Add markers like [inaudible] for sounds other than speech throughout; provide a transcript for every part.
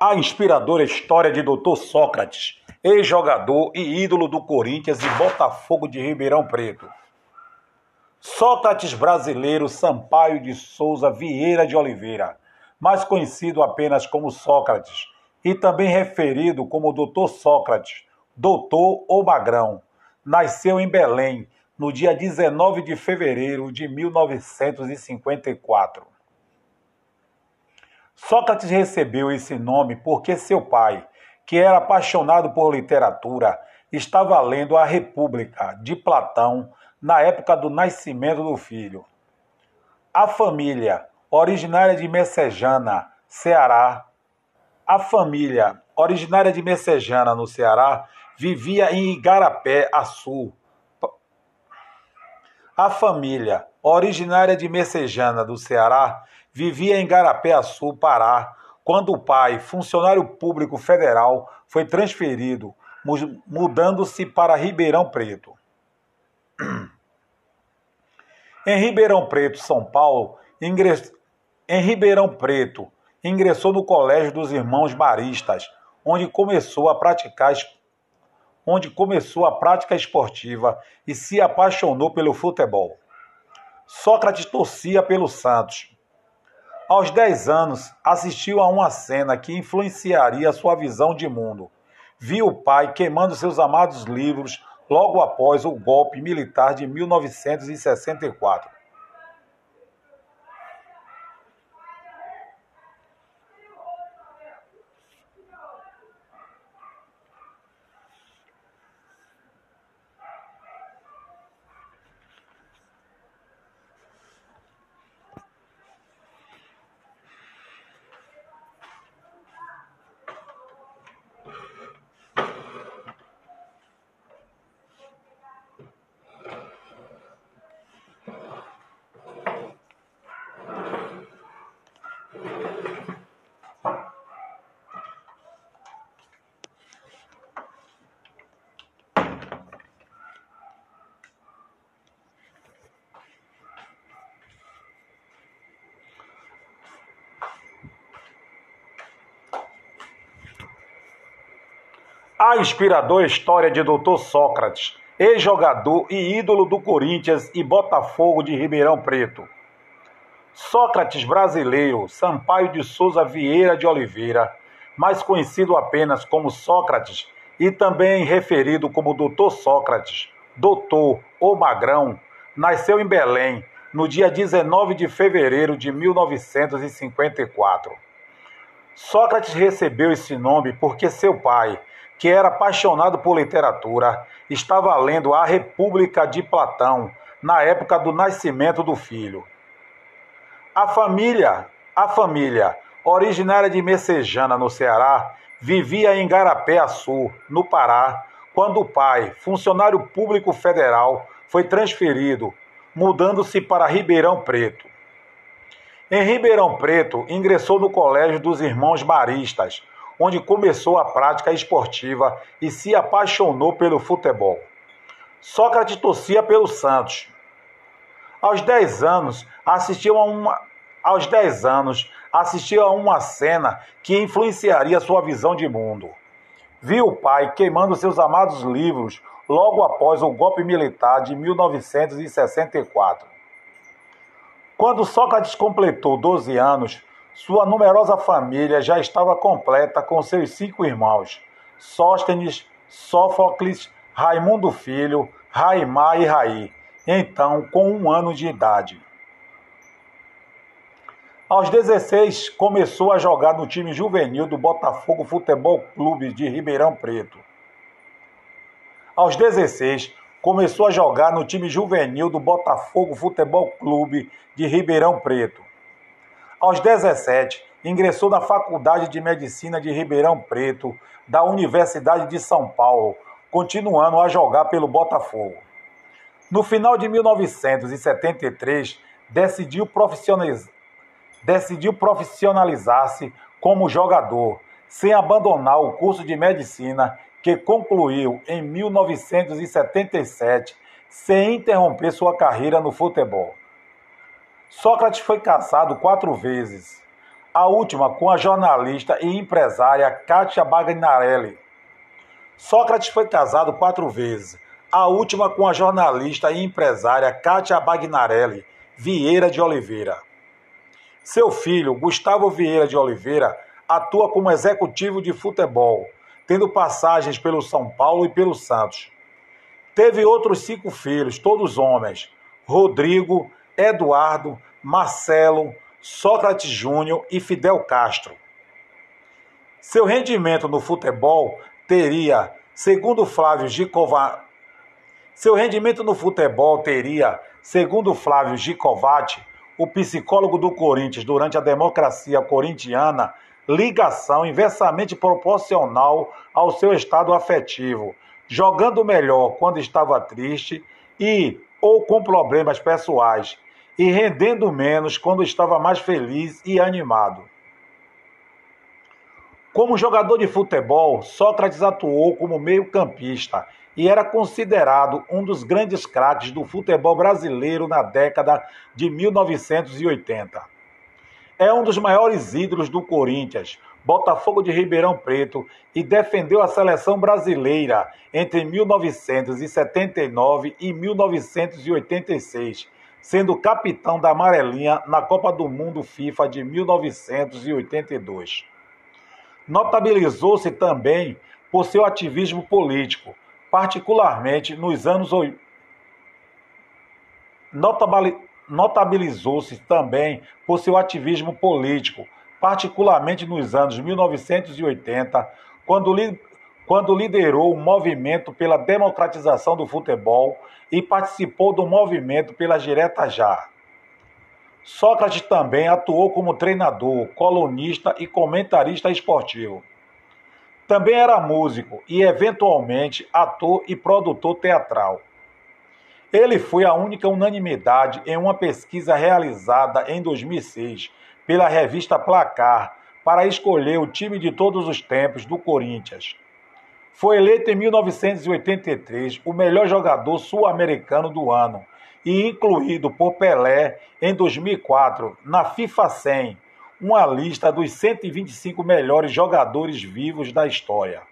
A inspiradora história de Dr. Sócrates, ex-jogador e ídolo do Corinthians e Botafogo de Ribeirão Preto. Sócrates brasileiro Sampaio de Souza Vieira de Oliveira, mais conhecido apenas como Sócrates, e também referido como Dr. Sócrates, doutor ou magrão, nasceu em Belém no dia 19 de fevereiro de 1954. Sócrates recebeu esse nome porque seu pai, que era apaixonado por literatura, estava lendo A República de Platão na época do nascimento do filho. A família, originária de Messejana, Ceará, a família, originária de Messejana, no Ceará, vivia em Igarapé, Açu. A família, originária de Messejana, do Ceará, vivia em Garapé-Açu, Pará, quando o pai, funcionário público federal, foi transferido, mudando-se para Ribeirão Preto. Em Ribeirão Preto, São Paulo, ingress... em Ribeirão Preto, ingressou no Colégio dos Irmãos Maristas, onde começou a praticar onde começou a prática esportiva e se apaixonou pelo futebol. Sócrates torcia pelo Santos, aos 10 anos, assistiu a uma cena que influenciaria sua visão de mundo. Viu o pai queimando seus amados livros logo após o golpe militar de 1964. A inspiradora história de Dr. Sócrates, ex-jogador e ídolo do Corinthians e Botafogo de Ribeirão Preto. Sócrates brasileiro, Sampaio de Souza Vieira de Oliveira, mais conhecido apenas como Sócrates e também referido como Dr. Sócrates, doutor ou magrão, nasceu em Belém no dia 19 de fevereiro de 1954. Sócrates recebeu esse nome porque seu pai, que era apaixonado por literatura, estava lendo A República de Platão na época do nascimento do filho. A família, a família, originária de Messejana, no Ceará, vivia em Garapé-Açu, no Pará, quando o pai, funcionário público federal, foi transferido, mudando-se para Ribeirão Preto. Em Ribeirão Preto, ingressou no Colégio dos Irmãos Maristas, onde começou a prática esportiva e se apaixonou pelo futebol. Sócrates torcia pelo Santos. Aos 10 anos, assistiu a uma aos 10 anos, assistiu a uma cena que influenciaria sua visão de mundo. Viu o pai queimando seus amados livros logo após o golpe militar de 1964. Quando Sócrates completou 12 anos, sua numerosa família já estava completa com seus cinco irmãos: Sóstenes, Sófocles, Raimundo Filho, Raimar e Raí, então com um ano de idade. Aos 16, começou a jogar no time juvenil do Botafogo Futebol Clube de Ribeirão Preto. Aos 16, começou a jogar no time juvenil do Botafogo Futebol Clube de Ribeirão Preto. Aos 17, ingressou na Faculdade de Medicina de Ribeirão Preto, da Universidade de São Paulo, continuando a jogar pelo Botafogo. No final de 1973, decidiu profissionalizar decidiu profissionalizar-se como jogador, sem abandonar o curso de medicina que concluiu em 1977, sem interromper sua carreira no futebol. Sócrates foi casado quatro vezes. a última com a jornalista e empresária Kátia Bagnarelli. Sócrates foi casado quatro vezes, a última com a jornalista e empresária Kátia Bagnarelli Vieira de Oliveira. Seu filho, Gustavo Vieira de Oliveira, atua como executivo de futebol, tendo passagens pelo São Paulo e pelo Santos. Teve outros cinco filhos, todos homens: Rodrigo, Eduardo, Marcelo, Sócrates Júnior e Fidel Castro. Seu rendimento no futebol teria, segundo Flávio Gicovati, seu rendimento no futebol teria, segundo Flávio Gicovati, o psicólogo do Corinthians durante a democracia corintiana, ligação inversamente proporcional ao seu estado afetivo, jogando melhor quando estava triste e ou com problemas pessoais e rendendo menos quando estava mais feliz e animado. Como jogador de futebol, Sócrates atuou como meio-campista e era considerado um dos grandes craques do futebol brasileiro na década de 1980. É um dos maiores ídolos do Corinthians, Botafogo de Ribeirão Preto e defendeu a seleção brasileira entre 1979 e 1986 sendo capitão da Amarelinha na Copa do Mundo FIFA de 1982. Notabilizou-se também por seu ativismo político, particularmente nos anos notabilizou-se também por seu ativismo político, particularmente nos anos 1980, quando, quando liderou o movimento pela democratização do futebol e participou do movimento pela Direta Já. Sócrates também atuou como treinador, colunista e comentarista esportivo. Também era músico e, eventualmente, ator e produtor teatral. Ele foi a única unanimidade em uma pesquisa realizada em 2006 pela revista Placar para escolher o time de todos os tempos do Corinthians. Foi eleito em 1983 o melhor jogador sul-americano do ano e incluído por Pelé em 2004 na FIFA 100, uma lista dos 125 melhores jogadores vivos da história.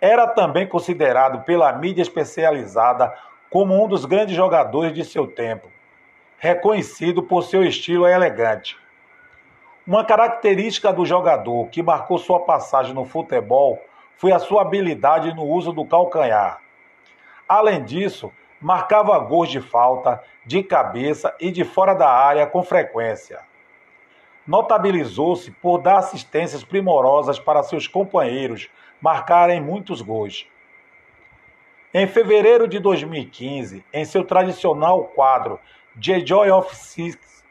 Era também considerado pela mídia especializada como um dos grandes jogadores de seu tempo, reconhecido por seu estilo elegante. Uma característica do jogador que marcou sua passagem no futebol foi a sua habilidade no uso do calcanhar. Além disso, marcava gols de falta, de cabeça e de fora da área com frequência. Notabilizou-se por dar assistências primorosas para seus companheiros marcarem muitos gols. Em fevereiro de 2015, em seu tradicional quadro The Joy of Six,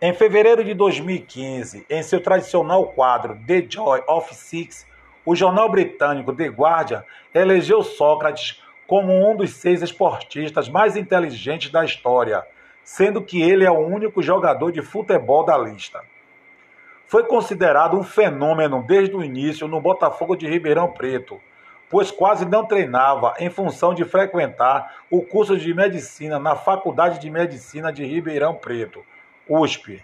em fevereiro de 2015, em seu tradicional quadro The Joy of Six, o jornal britânico The Guardian elegeu Sócrates como um dos seis esportistas mais inteligentes da história, sendo que ele é o único jogador de futebol da lista. Foi considerado um fenômeno desde o início no Botafogo de Ribeirão Preto, pois quase não treinava em função de frequentar o curso de medicina na Faculdade de Medicina de Ribeirão Preto, USP.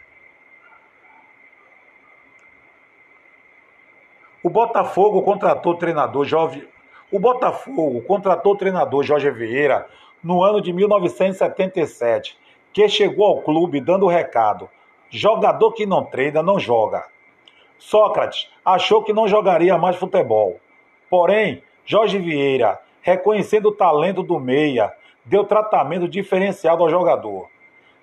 O Botafogo contratou o treinador Jorge. O Botafogo contratou o treinador Jorge Vieira no ano de 1977, que chegou ao clube dando o recado: jogador que não treina não joga. Sócrates achou que não jogaria mais futebol. Porém, Jorge Vieira, reconhecendo o talento do meia, deu tratamento diferenciado ao jogador.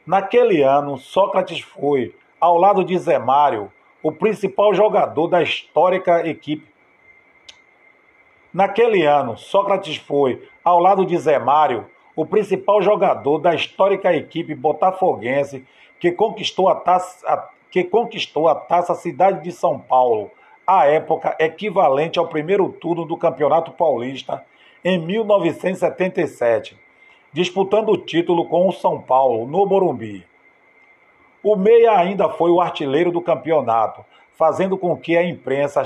Naquele ano, Sócrates foi, ao lado de Zé Mário, o principal jogador da histórica equipe. Naquele ano, Sócrates foi, ao lado de Zé Mário, o principal jogador da histórica equipe botafoguense que conquistou a taça, a, que conquistou a taça Cidade de São Paulo, à época equivalente ao primeiro turno do Campeonato Paulista em 1977, disputando o título com o São Paulo no Morumbi. O Meia ainda foi o artilheiro do campeonato, fazendo com que a imprensa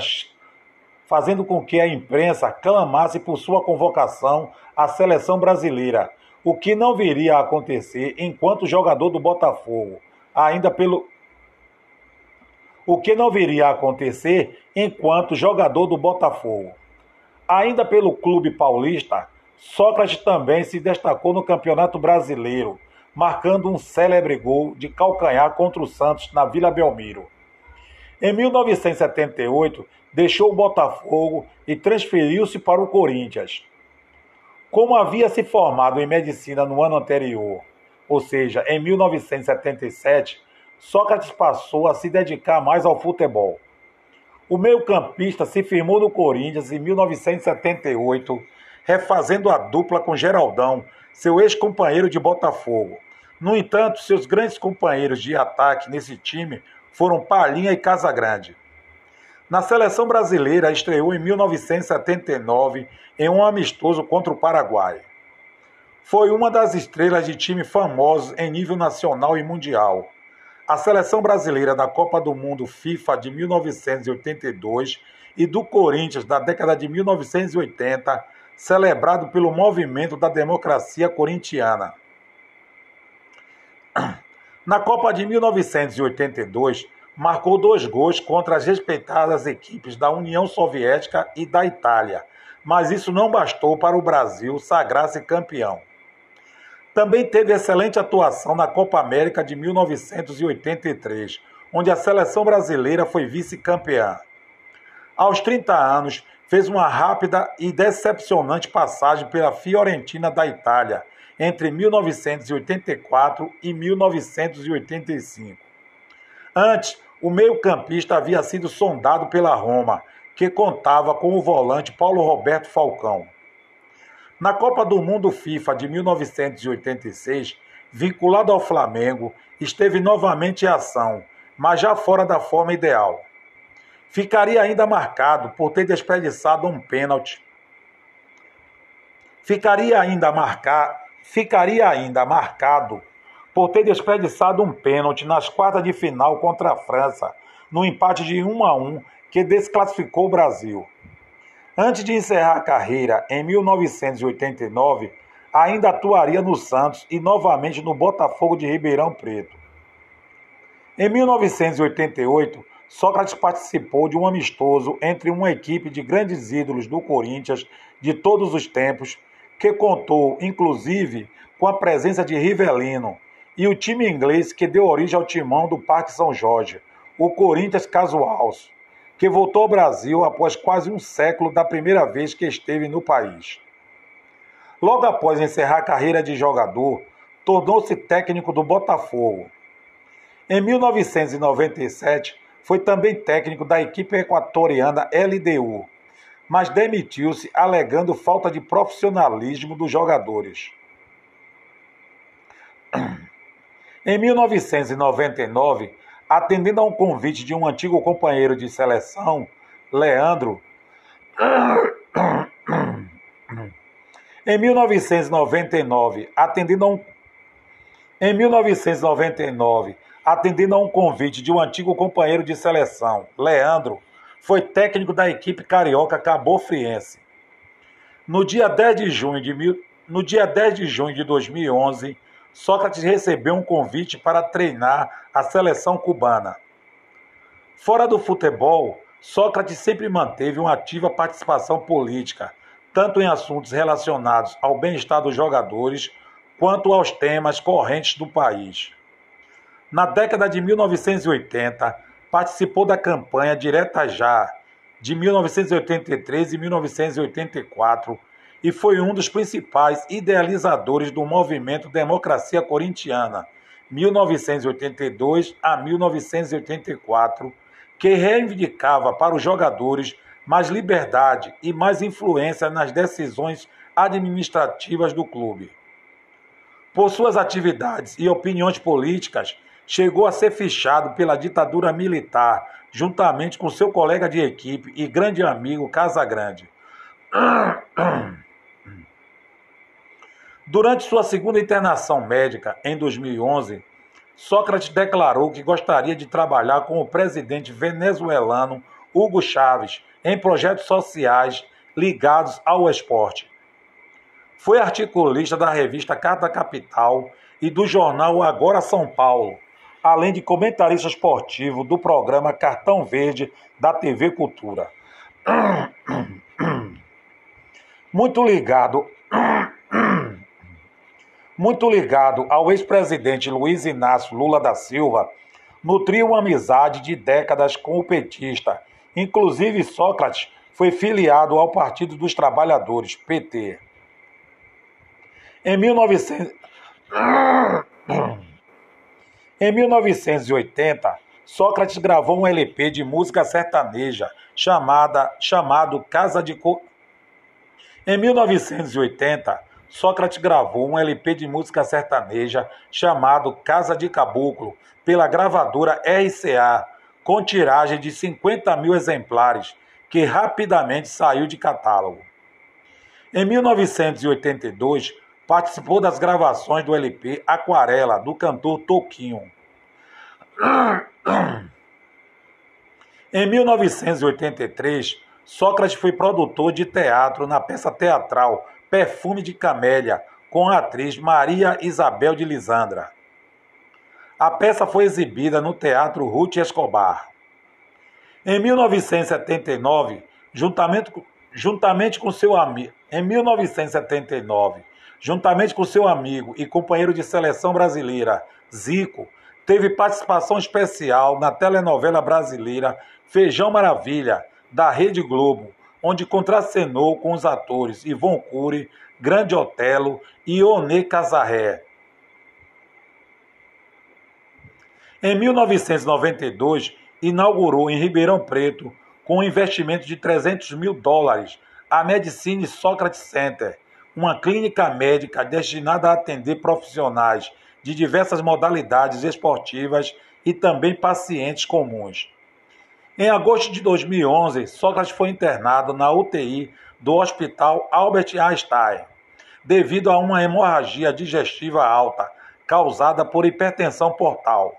fazendo com que a imprensa clamasse por sua convocação à seleção brasileira, o que não viria a acontecer enquanto jogador do Botafogo, ainda pelo o que não viria a acontecer enquanto jogador do Botafogo. Ainda pelo clube paulista, Sócrates também se destacou no Campeonato Brasileiro, marcando um célebre gol de calcanhar contra o Santos na Vila Belmiro. Em 1978, deixou o Botafogo e transferiu-se para o Corinthians. Como havia se formado em medicina no ano anterior, ou seja, em 1977, Sócrates passou a se dedicar mais ao futebol. O meio-campista se firmou no Corinthians em 1978, refazendo a dupla com Geraldão, seu ex-companheiro de Botafogo. No entanto, seus grandes companheiros de ataque nesse time foram Palhinha e Casagrande. Na seleção brasileira, estreou em 1979 em um amistoso contra o Paraguai. Foi uma das estrelas de time famosos em nível nacional e mundial. A seleção brasileira da Copa do Mundo FIFA de 1982 e do Corinthians da década de 1980, celebrado pelo movimento da democracia corintiana. Na Copa de 1982, marcou dois gols contra as respeitadas equipes da União Soviética e da Itália, mas isso não bastou para o Brasil sagrar-se campeão. Também teve excelente atuação na Copa América de 1983, onde a seleção brasileira foi vice-campeã. Aos 30 anos, fez uma rápida e decepcionante passagem pela Fiorentina da Itália entre 1984 e 1985. Antes, o meio-campista havia sido sondado pela Roma, que contava com o volante Paulo Roberto Falcão. Na Copa do Mundo FIFA de 1986, vinculado ao Flamengo, esteve novamente em ação, mas já fora da forma ideal. Ficaria ainda marcado por ter desperdiçado um pênalti. Ficaria ainda marcar, ficaria ainda marcado por ter desperdiçado um pênalti nas quartas de final contra a França, no empate de 1 a 1 que desclassificou o Brasil. Antes de encerrar a carreira em 1989, ainda atuaria no Santos e novamente no Botafogo de Ribeirão Preto. Em 1988, Sócrates participou de um amistoso entre uma equipe de grandes ídolos do Corinthians de todos os tempos, que contou, inclusive, com a presença de Rivelino e o time inglês que deu origem ao timão do Parque São Jorge, o Corinthians Casuals que voltou ao Brasil após quase um século da primeira vez que esteve no país. Logo após encerrar a carreira de jogador, tornou-se técnico do Botafogo. Em 1997, foi também técnico da equipe equatoriana LDU, mas demitiu-se alegando falta de profissionalismo dos jogadores. [clears throat] Em 1999, atendendo a um convite de um antigo companheiro de seleção, Leandro. [clears throat] Em 1999, atendendo a um em 1999, atendendo a um convite de um antigo companheiro de seleção, Leandro, foi técnico da equipe carioca Cabo Friense. No dia 10 de junho de, mil, no dia 10 de junho de 2011, Sócrates recebeu um convite para treinar a seleção cubana. Fora do futebol, Sócrates sempre manteve uma ativa participação política, tanto em assuntos relacionados ao bem-estar dos jogadores quanto aos temas correntes do país. Na década de 1980, participou da campanha Direta Já, de 1983 e 1984, e foi um dos principais idealizadores do movimento Democracia Corintiana, 1982 a 1984, que reivindicava para os jogadores mais liberdade e mais influência nas decisões administrativas do clube. Por suas atividades e opiniões políticas, chegou a ser fichado pela ditadura militar, juntamente com seu colega de equipe e grande amigo Casagrande. [clears throat] Durante sua segunda internação médica, em 2011, Sócrates declarou que gostaria de trabalhar com o presidente venezuelano Hugo Chávez em projetos sociais ligados ao esporte. Foi articulista da revista Carta Capital e do jornal Agora São Paulo, além de comentarista esportivo do programa Cartão Verde da TV Cultura. Muito ligado muito ligado ao ex-presidente Luiz Inácio Lula da Silva, nutriu uma amizade de décadas com o petista. Inclusive, Sócrates foi filiado ao Partido dos Trabalhadores, PT. Em 1900... Em 1980, Sócrates gravou um LP de música sertaneja chamada, chamado Casa de Co... Em 1980, Sócrates gravou um LP de música sertaneja chamado Casa de Caboclo pela gravadora RCA, com tiragem de 50 mil exemplares, que rapidamente saiu de catálogo. Em 1982, participou das gravações do LP Aquarela, do cantor Toquinho. Em 1983, Sócrates foi produtor de teatro na peça teatral Perfume de Camélia, com a atriz Maria Isabel de Lisandra. A peça foi exibida no Teatro Ruth Escobar. Em 1979, juntamente, juntamente com seu amigo, em 1979, juntamente com seu amigo e companheiro de seleção brasileira, Zico, teve participação especial na telenovela brasileira Feijão Maravilha, da Rede Globo, onde contracenou com os atores Ivon Cury, Grande Otelo e Onê Casarré. Em 1992, inaugurou em Ribeirão Preto, com um investimento de 300 mil dólares, a Medicine Socrates Center, uma clínica médica destinada a atender profissionais de diversas modalidades esportivas e também pacientes comuns. Em agosto de 2011, Sócrates foi internado na UTI do Hospital Albert Einstein, devido a uma hemorragia digestiva alta causada por hipertensão portal.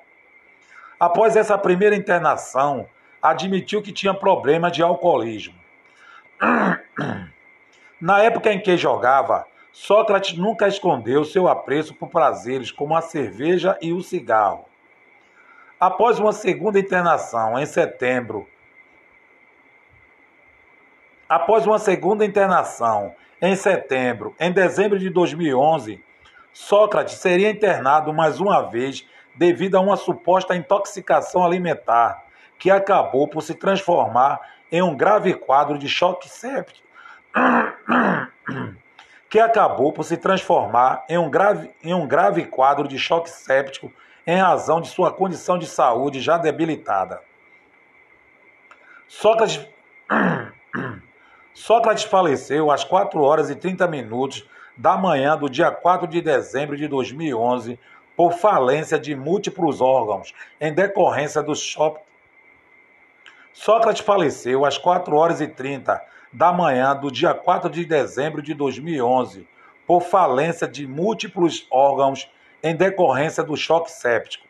Após essa primeira internação, admitiu que tinha problema de alcoolismo. Na época em que jogava, Sócrates nunca escondeu seu apreço por prazeres como a cerveja e o cigarro. Após uma segunda internação em setembro, após uma segunda internação em setembro, em dezembro de 2011, Sócrates seria internado mais uma vez devido a uma suposta intoxicação alimentar, que acabou por se transformar em um grave quadro de choque séptico, [clears throat] que acabou por se transformar em um grave, em um grave quadro de choque séptico em razão de sua condição de saúde já debilitada. Sócrates, [clears throat] Sócrates faleceu às 4 horas e 30 minutos da manhã do dia 4 de dezembro de 2011 por falência de múltiplos órgãos em decorrência do choque. Sócrates faleceu às 4 horas e 30 da manhã do dia 4 de dezembro de 2011 por falência de múltiplos órgãos em decorrência do choque séptico.